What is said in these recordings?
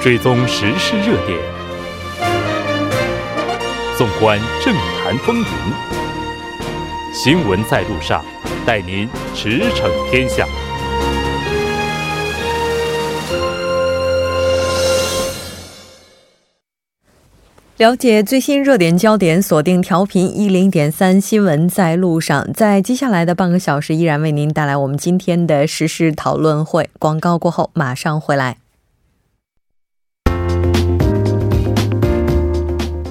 追踪时事热点，纵观政坛风云，新闻在路上，带您驰骋天下。了解最新热点焦点，锁定调频一零点三新闻在路上。在接下来的半个小时，依然为您带来我们今天的时事讨论会。广告过后马上回来。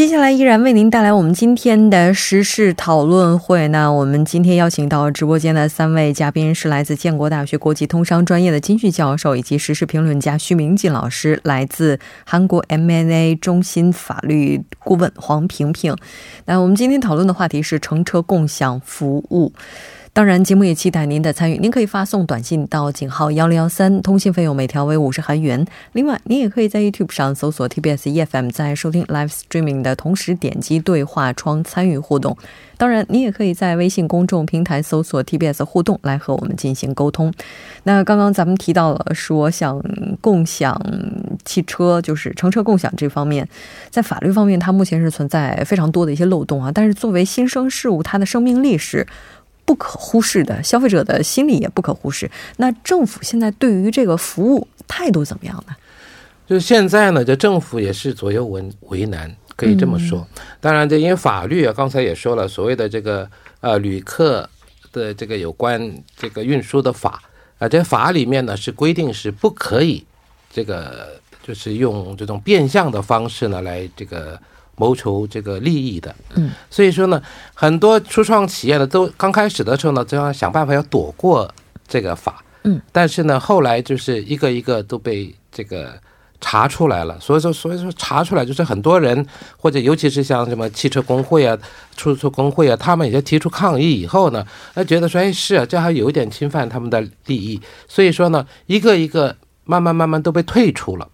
接下来依然为您带来我们今天的时事讨论会。那我们今天邀请到直播间的三位嘉宾是来自建国大学国际通商专业的金旭教授，以及时事评论家徐明进老师，来自韩国 MNA 中心法律顾问黄平平。那我们今天讨论的话题是乘车共享服务。当然，节目也期待您的参与。您可以发送短信到井号幺零幺三，通信费用每条为五十韩元。另外，您也可以在 YouTube 上搜索 TBS EFM，在收听 Live Streaming 的同时点击对话窗参与互动。当然，您也可以在微信公众平台搜索 TBS 互动来和我们进行沟通。那刚刚咱们提到了说，像共享汽车，就是乘车共享这方面，在法律方面，它目前是存在非常多的一些漏洞啊。但是作为新生事物，它的生命力是。不可忽视的，消费者的心理也不可忽视。那政府现在对于这个服务态度怎么样呢？就现在呢，这政府也是左右为为难，可以这么说。当然，这因为法律啊，刚才也说了，所谓的这个呃旅客的这个有关这个运输的法啊，这法里面呢是规定是不可以这个就是用这种变相的方式呢来这个。谋求这个利益的，嗯，所以说呢，很多初创企业呢，都刚开始的时候呢，就要想办法要躲过这个法，嗯，但是呢，后来就是一个一个都被这个查出来了，所以说，所以说查出来就是很多人，或者尤其是像什么汽车工会啊、出租车工会啊，他们也提出抗议以后呢，他觉得说，哎，是啊，这还有一点侵犯他们的利益，所以说呢，一个一个慢慢慢慢都被退出了。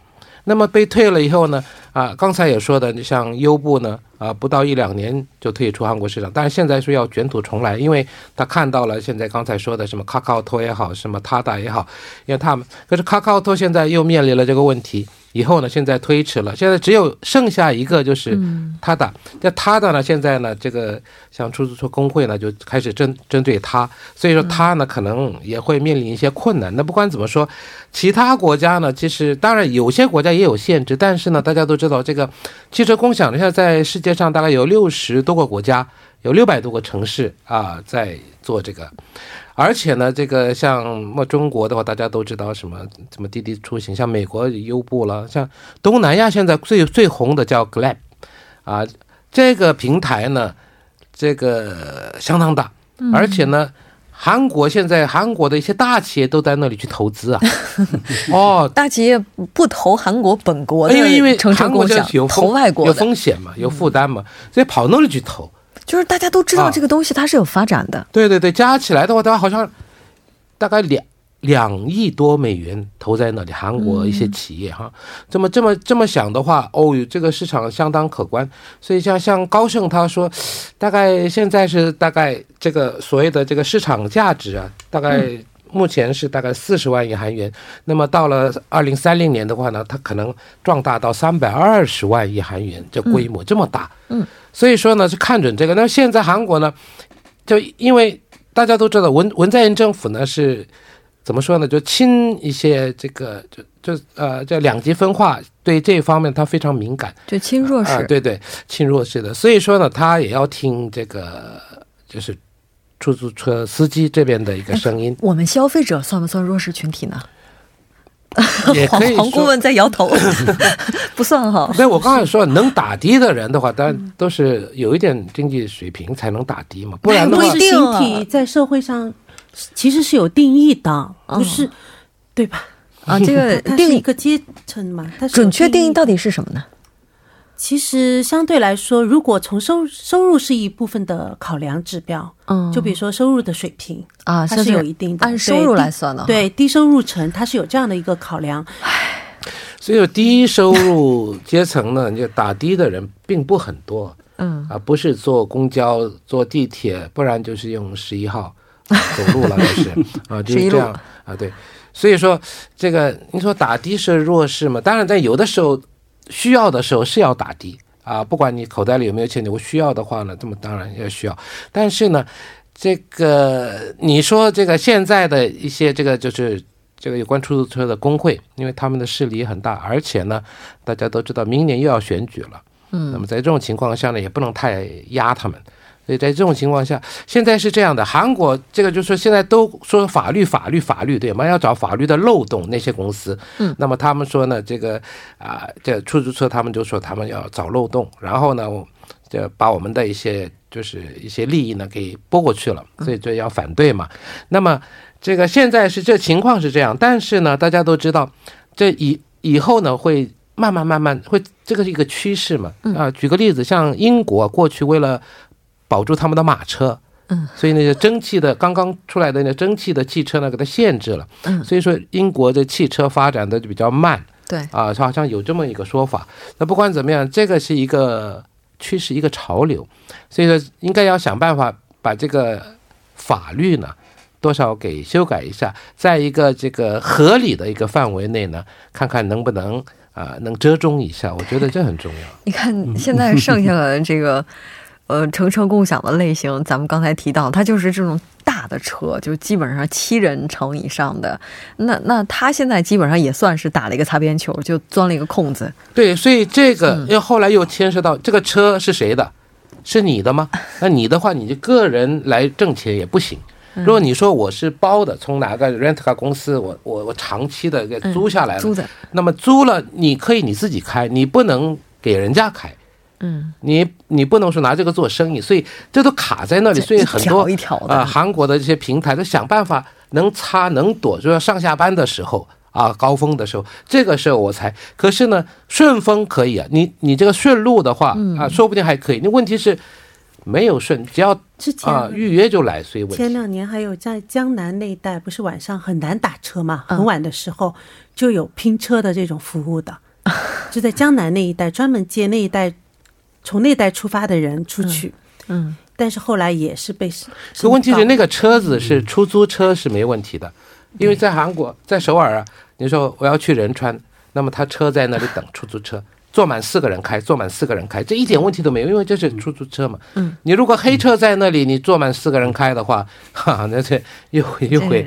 那么被退了以后呢？啊，刚才也说的，你像优步呢，啊，不到一两年就退出韩国市场，但是现在说要卷土重来，因为他看到了现在刚才说的什么卡卡托也好，什么他达也好，因为他们可是卡卡托现在又面临了这个问题。以后呢？现在推迟了，现在只有剩下一个就是他的。那他的呢？现在呢？这个像出租车工会呢，就开始针针对他，所以说他呢，可能也会面临一些困难。那不管怎么说，其他国家呢，其实当然有些国家也有限制，但是呢，大家都知道这个汽车共享，现在在世界上大概有六十多个国家，有六百多个城市啊，在做这个。而且呢，这个像么中国的话，大家都知道什么什么滴滴出行，像美国优步了，像东南亚现在最最红的叫 Grab，啊，这个平台呢，这个相当大，而且呢，韩国现在韩国的一些大企业都在那里去投资啊。哦，大企业不投韩国本国的，因为因为韩国有投外国有风险嘛，有负担嘛，所以跑那里去投。就是大家都知道这个东西它是有发展的，对对对，加起来的话，它好像大概两两亿多美元投在那里，韩国一些企业哈，这么这么这么想的话，哦，这个市场相当可观。所以像像高盛他说，大概现在是大概这个所谓的这个市场价值啊，大概目前是大概四十万亿韩元。那么到了二零三零年的话呢，它可能壮大到三百二十万亿韩元，这规模这么大，嗯。所以说呢，是看准这个。那现在韩国呢，就因为大家都知道文文在寅政府呢是怎么说呢？就亲一些这个，就就呃叫两极分化，对这方面他非常敏感，就亲弱势。对对，亲弱势的。所以说呢，他也要听这个，就是出租车司机这边的一个声音。我们消费者算不算弱势群体呢？黄黄顾问在摇头 不算哈。所以我刚才说，能打的的人的话，当然都是有一点经济水平才能打的嘛，不然的话，形体在社会上其实是有定义的，不是对吧？啊，这个定一个阶层嘛，它准确定义到底是什么呢？其实相对来说，如果从收收入是一部分的考量指标，嗯就比如说收入的水平，啊，它是有一定的按收入来算的，，对低收入层，它是有这样的一个考量。所以低收入阶层呢，就打的的人并不很多嗯啊，不是坐公交、坐地铁，不然就是用十一号走路了，都是 啊，就是这样啊，对。所以说这个，你说打的是弱势嘛？当然，在有的时候需要的时候是要打的啊，不管你口袋里有没有钱，你我需要的话呢，这么当然要需要。但是呢，这个你说这个现在的一些这个就是这个有关出租车的工会，因为他们的势力也很大，而且呢，大家都知道明年又要选举了，嗯，那么在这种情况下呢，也不能太压他们。所以在这种情况下，现在是这样的，韩国这个就是说现在都说法律法律法律，对吗？要找法律的漏洞，那些公司，嗯，那么他们说呢，这个啊、这出租车他们就说他们要找漏洞，然后呢，我就把我们的一些就是一些利益呢给拨过去了，所以这要反对嘛。那么这个现在是这情况是这样，但是呢，大家都知道，这以以后呢会慢慢慢慢会这个是一个趋势嘛。啊，举个例子，像英国过去为了保住他们的马车。嗯，所以那些蒸汽的刚刚出来的那蒸汽的汽车呢，给它限制了。嗯所以说英国的汽车发展的就比较慢。对，啊，好像有这么一个说法。那不管怎么样，这个是一个趋势，一个潮流，所以说应该要想办法把这个法律呢多少给修改一下，在一个这个合理的一个范围内呢，看看能不能啊、能折中一下。我觉得这很重要。你看现在剩下的这个。呃，乘车共享的类型，咱们刚才提到，它就是这种大的车，就基本上七人乘以上的。那那它现在基本上也算是打了一个擦边球，就钻了一个空子。对，所以这个又后来又牵涉到这个车是谁的，是你的吗？那你的话，你就个人来挣钱也不行。如果你说我是包的，从哪个 rent car 公司，我我我长期的给租下来了，租的，那么租了你可以你自己开，你不能给人家开，嗯，你你不能说拿这个做生意，所以这都卡在那里，所以很多啊、韩国的这些平台都想办法能擦能躲，就要上下班的时候啊，高峰的时候，这个时候我才。可是呢，顺风可以啊，你你这个顺路的话、啊，说不定还可以。那问题是没有顺，只要之前、啊预约就来，所以问题。前两年还有在江南那一带，不是晚上很难打车嘛？嗯很晚的时候就有拼车的这种服务的，就在江南那一带专门接那一带从那一带出发的人出去。嗯，但是后来也是被可问题是那个个车子是出租车是没问题的，因为在韩国，在首尔啊，你说我要去仁川，那么他车在那里等出租车，坐满四个人开，坐满四个人开，这一点问题都没有，因为这是出租车嘛。嗯，你如果黑车在那里，你坐满四个人开的话，哈，那这又又会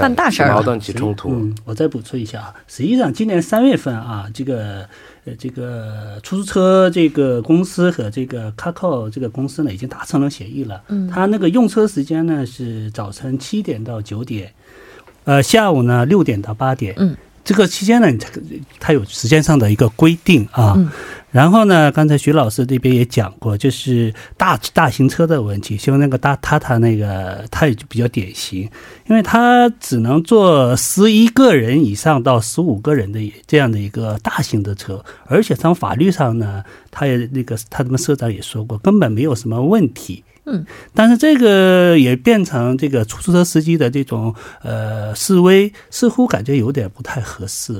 犯大事儿矛盾起冲突。嗯，我再补充一下啊，实际上今年三月份啊，这个呃这个出租车这个公司和这个 Kakao 这个公司呢已经达成了协议了。嗯，它那个用车时间呢是早晨七点到九点，呃下午呢六点到八点。嗯。这个期间呢，它它有时间上的一个规定啊。嗯然后呢，刚才徐老师这边也讲过，就是大大型车的问题，像那个大塔塔那个，它也就比较典型，因为它只能坐十一个人以上到十五个人的这样的一个大型的车，而且从法律上呢，他也那个他们社长也说过，根本没有什么问题。嗯，但是这个也变成这个出租车司机的这种呃示威，似乎感觉有点不太合适，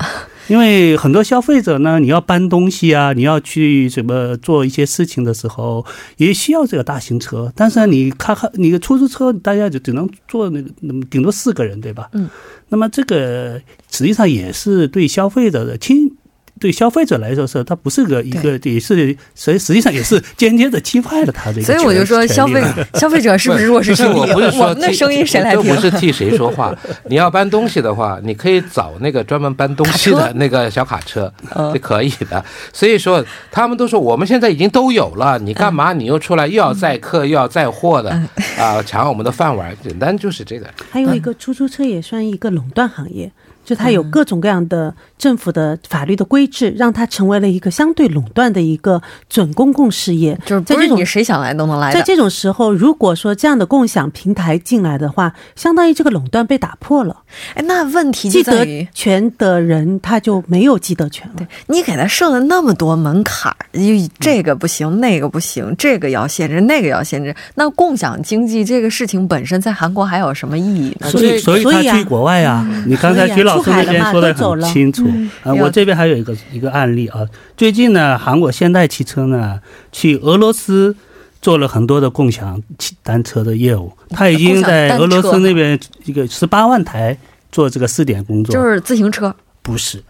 因为很多消费者呢，你要搬东西啊，你要去什么做一些事情的时候，也需要这个大型车，但是你看看你的出租车，大家就只能坐那个那么顶多四个人，对吧？嗯，那么这个实际上也是对消费者的侵。对消费者来说是，它不是个一个，也是实实际上也是间接的侵害了他的一个。所以我就说，消费消费者是不是弱势不是，群体？我不是说们的替声音谁来听这不？是替谁说话。你要搬东西的话，你可以找那个专门搬东西的那个小卡车，嗯是可以的。所以说，他们都说我们现在已经都有了，你干嘛你又出来又要载客又要载货的嗯啊，抢我们的饭碗？简单就是这个。还有一个出租车也算一个垄断行业，就它有各种各样的政府的法律的规制，让它成为了一个相对垄断的一个准公共事业。就是在这种不是你谁想来都能来。在这种时候，如果说这样的共享平台进来的话，相当于这个垄断被打破了，哎，那问题就既得在于，权的人他就没有既得权了。对你给他设了那么多门槛儿，又这个不行，那个不行，这个要限制，那个要限制。那共享经济这个事情本身在韩国还有什么意义呢？啊所以，所以所以啊他去国外啊，你刚才所以啊徐老师那边说的很清楚嗯。啊。我这边还有一个一个案例啊，最近呢，韩国现代汽车呢去俄罗斯做了很多的共享汽单车的业务，他已经在俄罗斯那边一个十八万台做这个试点工作，就是自行车、不是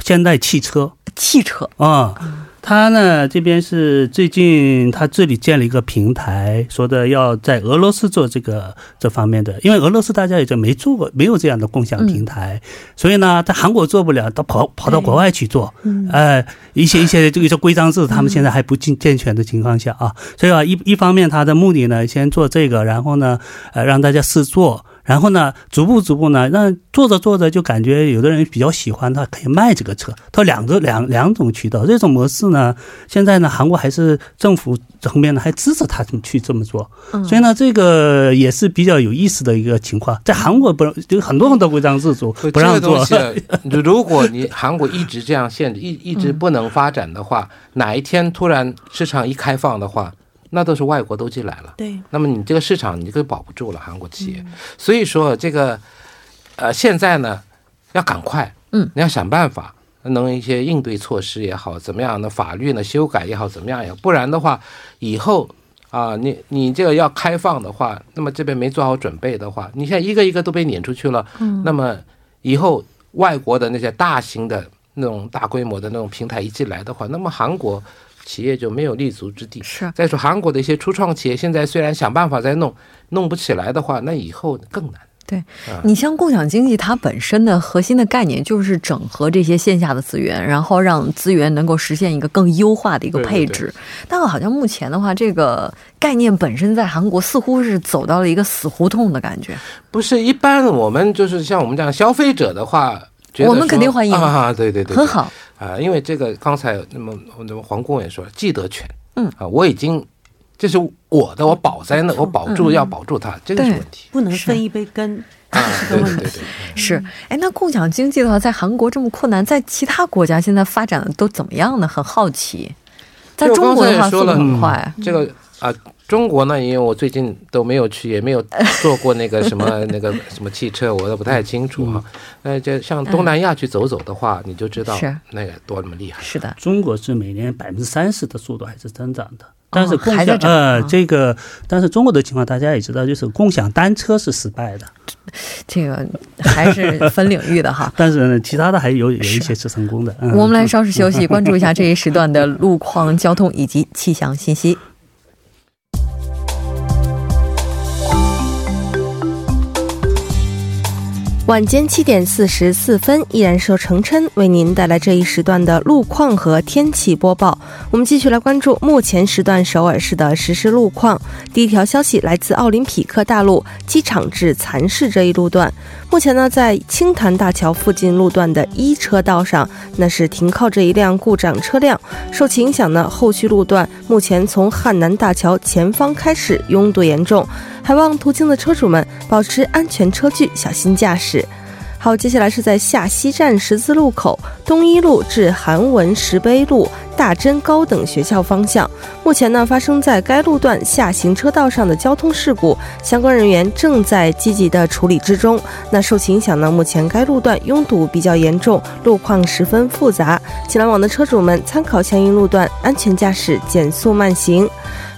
现代汽车。汽车，啊。他呢这边是最近他这里建了一个平台，说的要在俄罗斯做这个这方面的，因为俄罗斯大家也就没做过，没有这样的共享平台，所以呢，在韩国做不了，他跑跑到国外去做，嗯呃，一些一些这个叫规章制，他们现在还不健健全的情况下啊，所以啊，一一方面他的目的呢，先做这个，然后呢，呃，让大家试做。然后呢，逐步逐步呢，让做着做着就感觉有的人比较喜欢，他可以卖这个车，他两个两两种渠道，这种模式呢，现在呢，韩国还是政府层面呢还支持他去这么做，嗯。所以呢，这个也是比较有意思的一个情况，在韩国不就很多很多规章制度不让做，这个东西，如果你韩国一直这样限制，一一直不能发展的话，哪一天突然市场一开放的话，那都是外国都进来了。对，那么你这个市场你就保不住了，韩国企业。所以说这个，呃，现在呢要赶快，嗯，你要想办法，能一些应对措施也好，怎么样的法律呢修改也好，怎么样也好，不然的话，以后啊，你你这个要开放的话，那么这边没做好准备的话，你现在一个一个都被撵出去了，嗯，那么以后外国的那些大型的那种大规模的那种平台一进来的话，那么韩国。企业就没有立足之地。是再说韩国的一些初创企业，现在虽然想办法在弄，弄不起来的话，那以后更难。对你像共享经济，它本身的核心的概念就是整合这些线下的资源，然后让资源能够实现一个更优化的一个配置。对对但好像目前的话，这个概念本身在韩国似乎是走到了一个死胡同的感觉。不是一般我们就是像我们这样消费者的话，我们肯定欢迎啊，对对对，对很好，啊，因为这个刚才那么那么黄工也说了，既得权，嗯啊，我已经这是我的，我保在那，我保住要保住它，这个是问题不能分一杯羹，啊，这个问题。对对对对。是，哎，那共享经济的话，在韩国这么困难，在其他国家现在发展的都怎么样呢？很好奇。在中国的话，速度很快。这个啊，中国呢，因为我最近都没有去，也没有坐过那个什么 那个什么汽车，我都不太清楚哈。那就像东南亚去走走的话，你就知道那个多么厉害。是的，中国是每年百分之三十的速度还是增长的。但是共享、还在涨呃啊这个，但是中国的情况大家也知道，就是共享单车是失败的，这个还是分领域的哈。但是呢，其他的还有有一些是成功的。嗯、我们来稍事休息，关注一下这一时段的路况、交通以及气象信息。晚间七点四十四分，依然是由程琛为您带来这一时段的路况和天气播报。我们继续来关注目前时段首尔市的实时路况。第一条消息来自奥林匹克大路机场至蚕市这一路段，目前呢在青潭大桥附近路段的一车道上，那是停靠着一辆故障车辆。受其影响呢，后续路段目前从汉南大桥前方开始拥堵严重。还望途经的车主们保持安全车距，小心驾驶。好，接下来是在下西站十字路口东一路至韩文石碑路大真高等学校方向，目前呢发生在该路段下行车道上的交通事故，相关人员正在积极的处理之中。那受其影响呢，目前该路段拥堵比较严重，路况十分复杂，请来往的车主们参考相应路段，安全驾驶，减速慢行。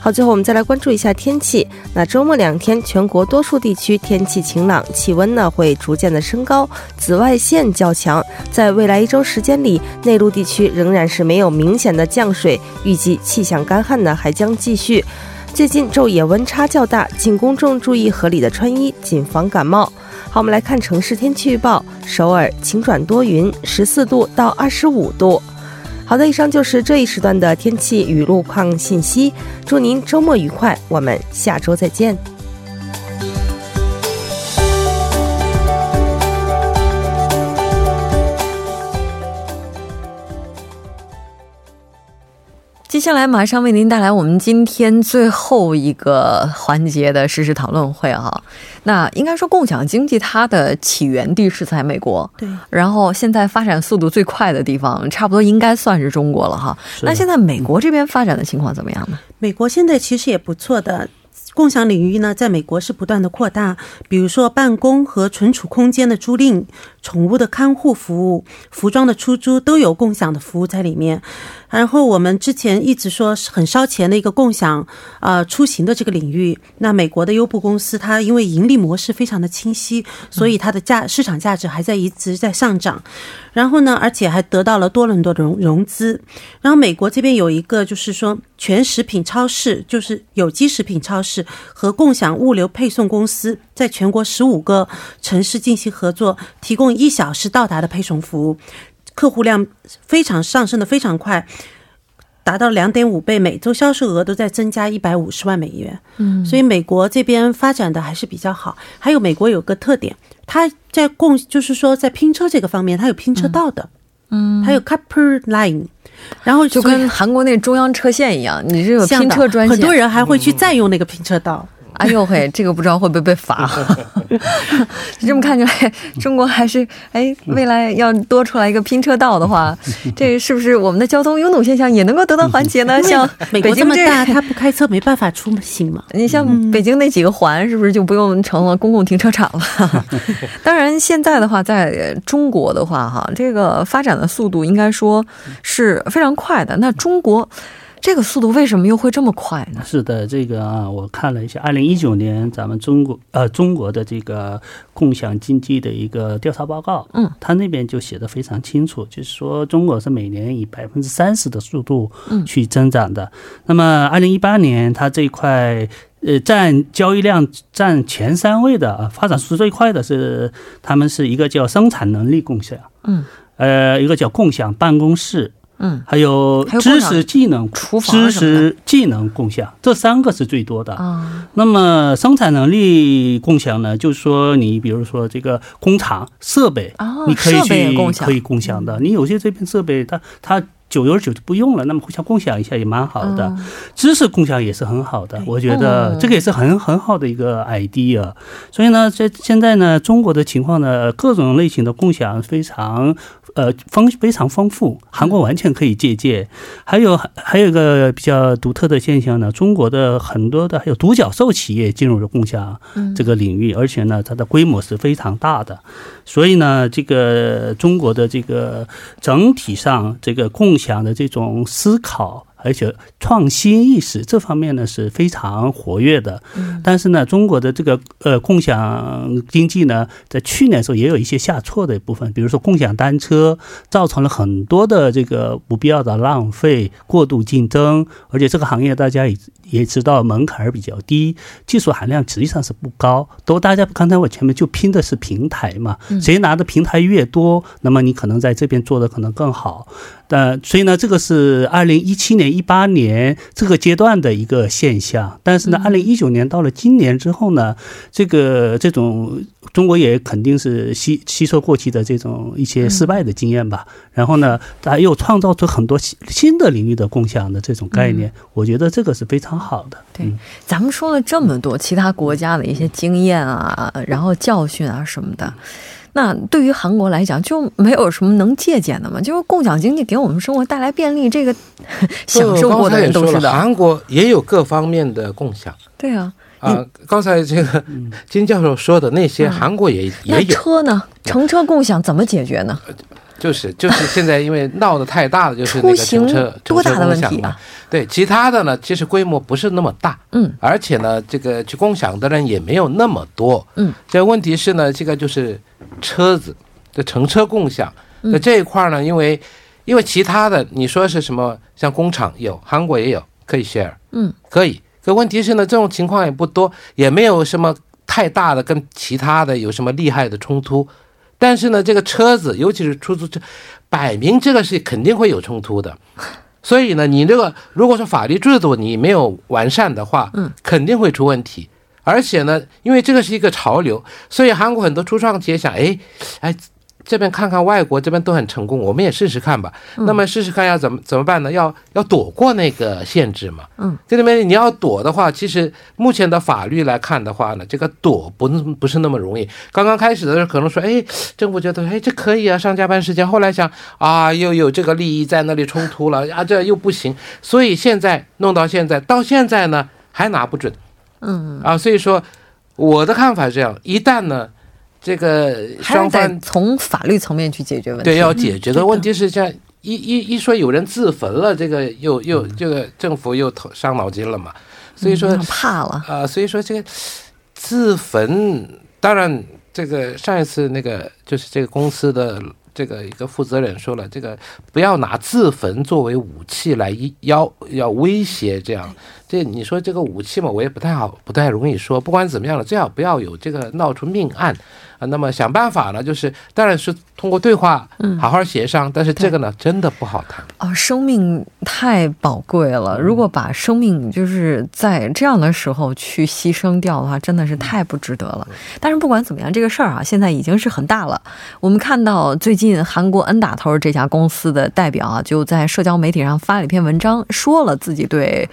好，最后我们再来关注一下天气。那周末两天，全国多数地区天气晴朗，气温呢会逐渐的升高，紫外线较强。在未来一周时间里，内陆地区仍然是没有明显的降水，预计气象干旱呢还将继续。最近昼夜温差较大，请公众注意合理的穿衣，谨防感冒。好，我们来看城市天气预报：首尔晴转多云，十四度到二十五度。好的，以上就是这一时段的天气与路况信息。祝您周末愉快，我们下周再见。接下来马上为您带来我们今天最后一个环节的实时讨论会哈。那应该说，共享经济它的起源地是在美国，对，然后现在发展速度最快的地方，差不多应该算是中国了哈。那现在美国这边发展的情况怎么样呢？美国现在其实也不错的。共享领域呢，在美国是不断的扩大，比如说办公和存储空间的租赁、宠物的看护服务、服装的出租都有共享的服务在里面。然后我们之前一直说是很烧钱的一个共享呃出行的这个领域，那美国的优步公司它因为盈利模式非常的清晰，所以它的价市场价值还在一直在上涨。然后呢，而且还得到了多伦多的融融资。然后美国这边有一个就是说全食品超市，就是有机食品超市和共享物流配送公司，在全国十五个城市进行合作，提供一小时到达的配送服务，客户量非常上升的非常快。达到两点五倍，每周销售额都在增加一百五十万美元。嗯，所以美国这边发展的还是比较好。还有美国有个特点，它在共就是说在拼车这个方面，它有拼车道的，嗯，它有 Copper Line，然后就跟韩国那中央车线一样，你这有拼车专线，很多人还会去占用那个拼车道。哎呦嘿，这个不知道会不会被罚。这么看起来，中国还是哎，未来要多出来一个拼车道的话，这是不是我们的交通拥堵现象也能够得到缓解呢？像美北京这国这么大，他不开车没办法出行嘛。你像北京那几个环，是不是就不用成了公共停车场了？当然，现在的话，在中国的话，哈，这个发展的速度应该说是非常快的。那中国这个速度为什么又会这么快呢？是的，这个啊，我看了一下，二零一九年咱们中国呃中国的这个共享经济的一个调查报告，嗯，他那边就写的非常清楚，就是说中国是每年以百分之三十的速度嗯去增长的。那么二零一八年，它这一块呃占交易量占前三位的啊，发展速度最快的是他们是一个叫生产能力共享，嗯，呃，一个叫共享办公室，嗯，还有知识技能厨房知识技能共享，这三个是最多的。啊，那么生产能力共享呢，就是说你比如说这个工厂设备，哦你可以去可以共享的。你有些这边设备它它。久而久之不用了，那么互相共享一下也蛮好的。嗯知识共享也是很好的，我觉得哦这个也是很很好的一个 idea。所以呢，在现在呢，中国的情况呢，各种类型的共享非常呃丰非常丰富，韩国完全可以借鉴。还有还有一个比较独特的现象呢，中国的很多的还有独角兽企业进入了共享这个领域，而且呢，它的规模是非常大的。所以呢，这个中国的这个整体上这个共享的这种思考。而且创新意识这方面呢是非常活跃的，但是呢，中国的这个呃共享经济呢，在去年的时候也有一些下挫的部分，比如说共享单车造成了很多的这个不必要的浪费、过度竞争，而且这个行业大家也也知道门槛儿比较低，技术含量实际上是不高，都大家刚才我前面就拼的是平台嘛，谁拿的平台越多，那么你可能在这边做的可能更好。但所以呢，这个是二零一七年、一八年这个阶段的一个现象。但是呢，二零一九年到了今年之后呢，这个这种中国也肯定是吸吸收过去的这种一些失败的经验吧。然后呢，它又创造出很多新新的领域的共享的这种概念，我觉得这个是非常好的。对，咱们说了这么多其他国家的一些经验啊，然后教训啊什么的，那对于韩国来讲，就没有什么能借鉴的嘛？就是共享经济给我们生活带来便利，这个 享受过的人都知道。韩国也有各方面的共享对啊，啊。刚才这个金教授说的那些，嗯韩国也那也有，车呢？乘车共享怎么解决呢？就是就是现在因为闹得太大了，就是那个停车多大的乘车共享嘛问题啊？对，其他的呢，其实规模不是那么大，嗯，而且呢，这个去共享的人也没有那么多，嗯。这个问题是呢，这个就是车子的乘车共享，嗯那这一块呢，因为因为其他的你说是什么，像工厂有，韩国也有可以 share，嗯，可以。可问题是呢，这种情况也不多，也没有什么太大的跟其他的有什么厉害的冲突。但是呢，这个车子，尤其是出租车，摆明这个是肯定会有冲突的。所以呢，你这个如果说法律制度你没有完善的话，嗯，肯定会出问题。而且呢，因为这个是一个潮流，所以韩国很多初创企业想，哎，哎，这边看看外国这边都很成功，我们也试试看吧。那么试试看要怎么怎么办呢？要要躲过那个限制嘛。嗯，这里面你要躲的话，其实目前的法律来看的话呢，这个躲不不是那么容易。刚刚开始的时候可能说，哎，政府觉得哎这可以啊，上加班时间。后来想啊，又有这个利益在那里冲突了啊，这又不行。所以现在弄到现在，到现在呢还拿不准。嗯啊，所以说我的看法是这样：一旦呢，这个双方从法律层面去解决问题。对要解决的的问题是，像一一一说有人自焚了，这个又又这个政府又头伤脑筋了嘛。所以说嗯怕了。啊、所以说这个自焚，当然这个上一次那个就是这个公司的这个一个负责人说了，这个不要拿自焚作为武器来一要要威胁这样。这你说这个武器嘛，我也不太好，不太容易说。不管怎么样了，最好不要有这个闹出命案啊。那么想办法呢，就是当然是通过对话嗯好好协商，但是这个呢，真的不好谈。啊，生命太宝贵了，如果把生命就是在这样的时候去牺牲掉的话，真的是太不值得了。但是不管怎么样，这个事儿啊，现在已经是很大了。我们看到最近韩国 N 打头这家公司的代表啊，就在社交媒体上发了一篇文章，说了自己对。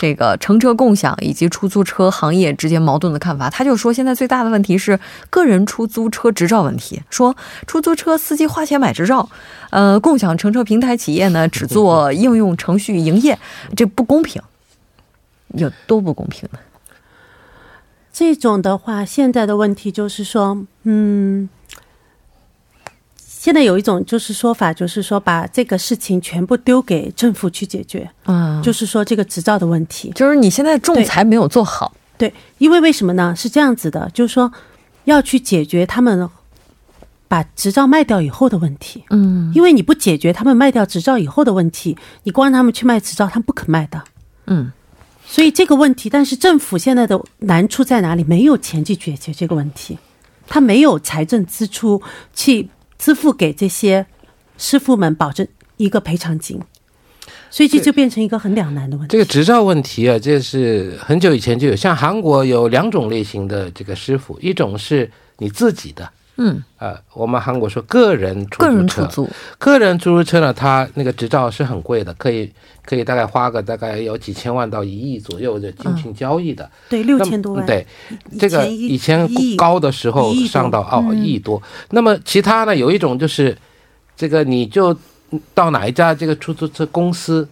这个乘车共享以及出租车行业之间矛盾的看法，他就说现在最大的问题是个人出租车执照问题。说出租车司机花钱买执照，呃，共享乘车平台企业呢只做应用程序营业，这不公平，有多不公平呢？这种的话，现在的问题就是说，嗯，现在有一种就是说法，就是说把这个事情全部丢给政府去解决，啊，就是说这个执照的问题。就是你现在仲裁没有做好，对，因为为什么呢？是这样子的，就是说要去解决他们把执照卖掉以后的问题。嗯因为你不解决他们卖掉执照以后的问题，你光让他们去卖执照，他们不肯卖的。嗯所以这个问题，但是政府现在的难处在哪里？没有钱去解决这个问题，他没有财政支出去支付给这些师傅们保证一个赔偿金，所以这就变成一个很两难的问题。这个执照问题啊，这是很久以前就有。像韩国有两种类型的这个师傅，一种是你自己的，嗯，呃，我们韩国说个人出个人租车，出租，个人出租车呢，它那个执照是很贵的，可以可以大概花个大概有几千万到一亿左右的进行交易的，对，六千多万。对，这个以前高的时候上到哦嗯一亿多。那么其他呢，有一种就是这个你就到哪一家这个出租车公司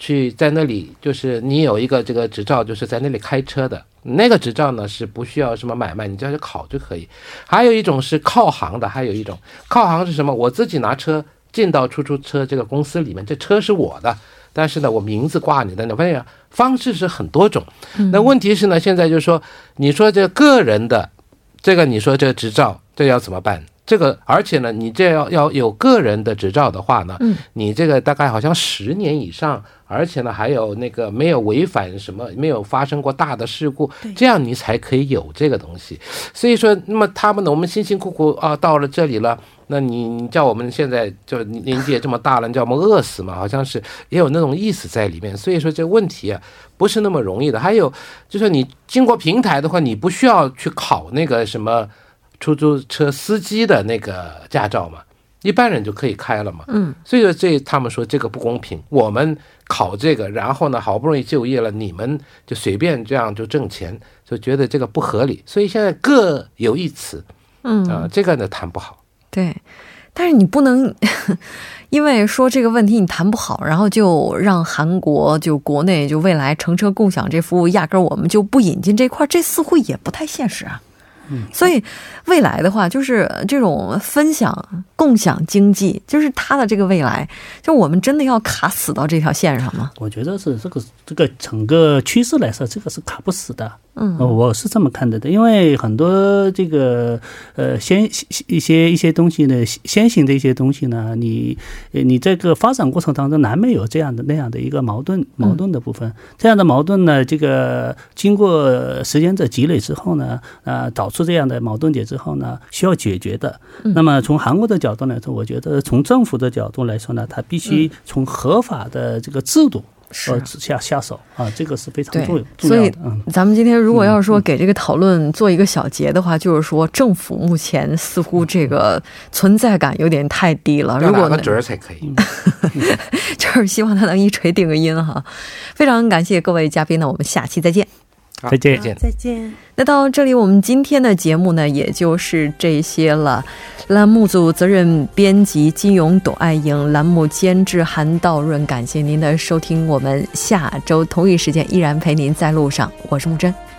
去，在那里就是你有一个这个执照，就是在那里开车的。那个执照呢是不需要什么买卖，你只要去考就可以。还有一种是靠行的，还有一种靠行是什么？我自己拿车进到出租车这个公司里面，这车是我的，但是呢，我名字挂你的，你发现方式是很多种。那问题是呢，现在就是说，你说这个人的这个，你说这个执照，这要怎么办？这个，而且呢，你这要要有个人的执照的话呢，嗯，你这个大概好像十年以上，而且呢还有那个没有违反什么，没有发生过大的事故，这样你才可以有这个东西。所以说，那么他们呢，我们辛辛苦苦啊到了这里了，那你你叫我们现在就年纪也这么大了，你叫我们饿死嘛？好像是也有那种意思在里面。所以说这个问题啊不是那么容易的。还有就是你经过平台的话，你不需要去考那个什么出租车司机的那个驾照嘛，一般人就可以开了嘛。嗯，所以说这他们说这个不公平，我们考这个，然后呢好不容易就业了，你们就随便这样就挣钱，就觉得这个不合理。所以现在各有一词嗯啊、这个呢谈不好。对，但是你不能因为说这个问题你谈不好，然后就让韩国就国内就未来乘车共享这服务压根儿我们就不引进这块儿，这似乎也不太现实啊。所以未来的话，就是这种分享、共享经济，就是它的这个未来，就我们真的要卡死到这条线上吗？我觉得是这个这个整个趋势来说，这个是卡不死的。嗯呃我是这么看的的，因为很多这个呃先一些一些东西呢，先行的一些东西呢，你呃你这个发展过程当中难免有这样的那样的一个矛盾矛盾的部分。这样的矛盾呢，这个经过时间的积累之后呢，呃，导出这样的矛盾点之后呢，需要解决的。那么从韩国的角度来说，我觉得从政府的角度来说呢，它必须从合法的这个制度。是呃下下手啊，这个是非常对重重所以要的。嗯，咱们今天如果要是说给这个讨论做一个小结的话，就是说政府目前似乎这个存在感有点太低了。要如果呢打个准儿才可以。就是希望他能一锤定个音哈。非常感谢各位嘉宾呢，我们下期再见。好再见再见。再见。那到这里，我们今天的节目呢，也就是这些了。栏目组责任编辑金勇、董爱英，栏目监制韩道润。感谢您的收听，我们下周同一时间依然陪您在路上。我是木真。